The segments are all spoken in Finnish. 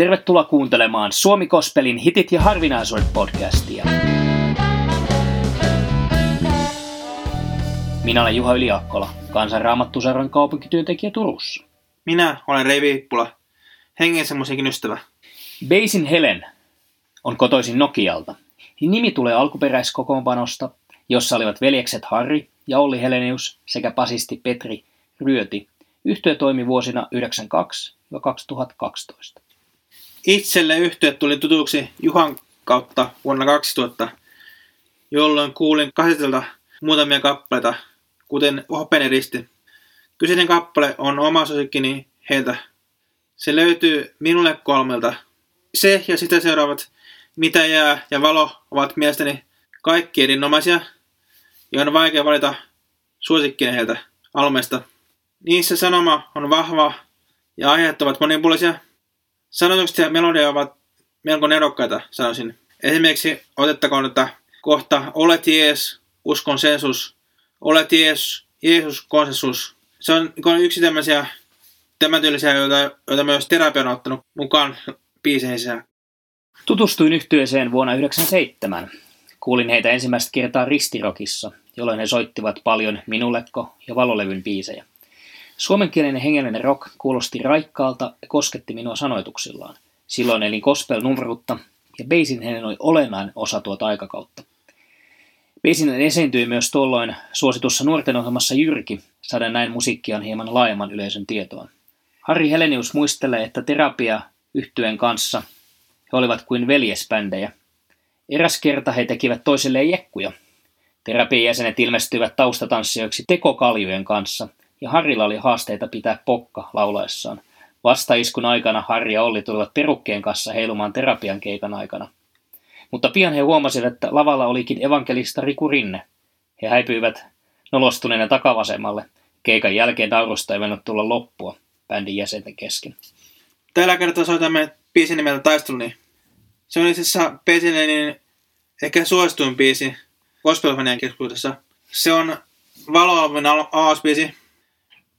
Tervetuloa kuuntelemaan Suomi Kospelin hitit ja harvinaisuudet podcastia. Minä olen Juha Yliakkola, kansanraamattuseuran kaupunkityöntekijä Turussa. Minä olen Reivi Hippula, hengellisen musiikin ystävä. Basin Helen on kotoisin Nokialta. Nimi tulee alkuperäiskokoonpanosta, jossa olivat veljekset Harri ja Olli Helenius sekä pasisti Petri Ryöti. Yhtiö toimi vuosina 1992-2012. Itselle yhtiöt tuli tutuksi Juhan kautta vuonna 2000, jolloin kuulin kasetilta muutamia kappaleita, kuten Hopeneristi. Kyseinen kappale on oma suosikkini heiltä. Se löytyy minulle kolmelta. Se ja sitä seuraavat Mitä jää ja Valo ovat mielestäni kaikki erinomaisia, ja on vaikea valita suosikkina heiltä almeesta. Niissä sanoma on vahva ja aiheet ovat monipuolisia. Sanotukset ja melodia ovat melko nerokkaita, sanoisin. Esimerkiksi otettakoon että kohta Olet Jees, uskon sensus. Olet Jees, Jeesus konsensus. Se on yksi tämmöisiä tämän tyylisiä, joita, joita myös terapia on ottanut mukaan biiseissä. Tutustuin yhtyeeseen vuonna 1997. Kuulin heitä ensimmäistä kertaa Ristirokissa, jolloin he soittivat paljon Minullekko ja Valolevyn biisejä. Suomenkielinen hengellinen rock kuulosti raikkaalta ja kosketti minua sanoituksillaan. Silloin elin gospel numrutta ja Basin hänen oli olennainen osa tuota aikakautta. Basin esiintyi myös tuolloin suositussa nuorten ohjelmassa Jyrki, saada näin musiikkiaan hieman laajemman yleisön tietoon. Harri Helenius muistelee, että terapia yhtyeen kanssa he olivat kuin veljespändejä. Eräs kerta he tekivät toisilleen jekkuja. Terapian jäsenet ilmestyivät taustatanssijoiksi tekokaljujen kanssa, ja Harrilla oli haasteita pitää pokka laulaessaan. Vastaiskun aikana Harri ja Olli tulivat perukkeen kanssa heilumaan terapian keikan aikana. Mutta pian he huomasivat, että lavalla olikin evankelista Riku Rinne. He häipyivät nolostuneena takavasemmalle. Keikan jälkeen naurusta ei mennyt tulla loppua bändin jäsenten kesken. Tällä kertaa soitamme biisin nimeltä Taisteluni. Se on itse asiassa Basilinin ehkä suosituin biisi gospelfanien keskuudessa. Se on valoalbun alasbiisi.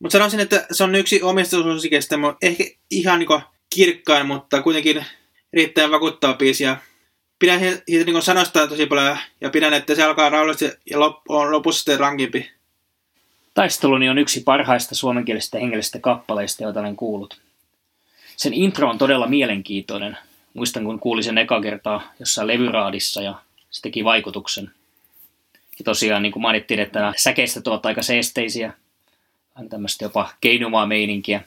Mutta sanoisin, että se on yksi omista suosikeista, ehkä ihan niinku kirkkain, mutta kuitenkin erittäin vakuuttava biisi. Ja pidän siitä niin sanoista tosi paljon ja pidän, että se alkaa rauhallisesti ja on lopussa sitten rankimpi. Taisteluni on yksi parhaista suomenkielisistä hengellisistä kappaleista, joita olen kuullut. Sen intro on todella mielenkiintoinen. Muistan, kun kuulin sen eka kertaa jossain levyraadissa ja se teki vaikutuksen. Ja tosiaan, niin kuin mainittiin, että nämä säkeistä ovat aika seesteisiä, vähän tämmöistä jopa keinumaa meininkiä.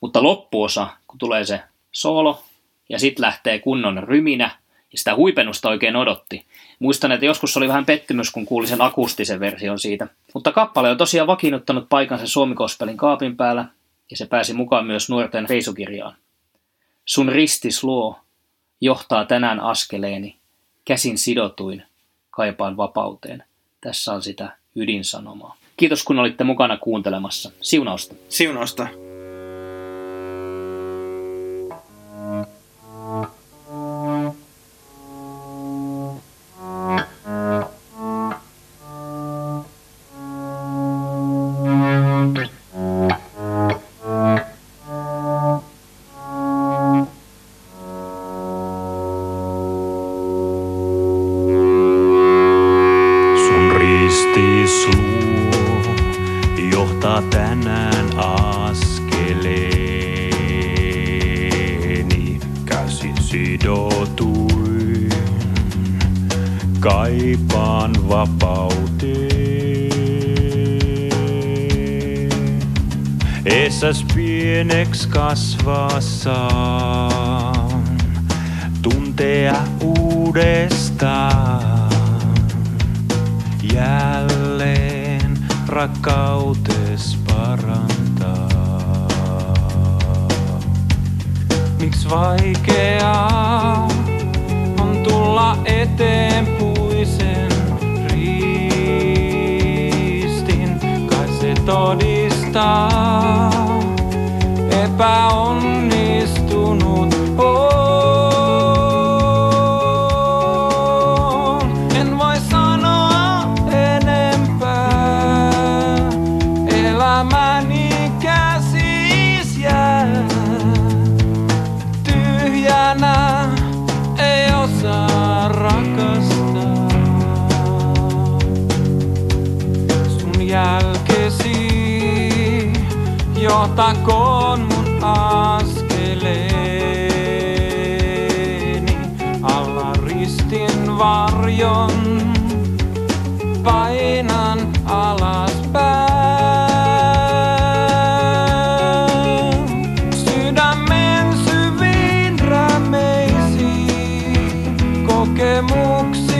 Mutta loppuosa, kun tulee se soolo ja sitten lähtee kunnon ryminä, ja sitä huipennusta oikein odotti. Muistan, että joskus oli vähän pettymys, kun kuuli sen akustisen version siitä. Mutta kappale on tosiaan vakiinnuttanut paikansa Suomikospelin kaapin päällä, ja se pääsi mukaan myös nuorten reisukirjaan. Sun ristis luo, johtaa tänään askeleeni, käsin sidotuin, kaipaan vapauteen. Tässä on sitä ydinsanomaa. Kiitos kun olitte mukana kuuntelemassa. Siunausta. Siunausta. Kaipaan vapauteen. Essäs pieneks kasvaa saan, tuntea uudestaan jälleen rakkautes parantaa. Miks vaikeaa on tulla eteen todistaa. Epäonnistunut ottakoon mun askeleeni alla ristin varjon. Painan alaspäin sydämen syviin rämeisiin kokemuksiin.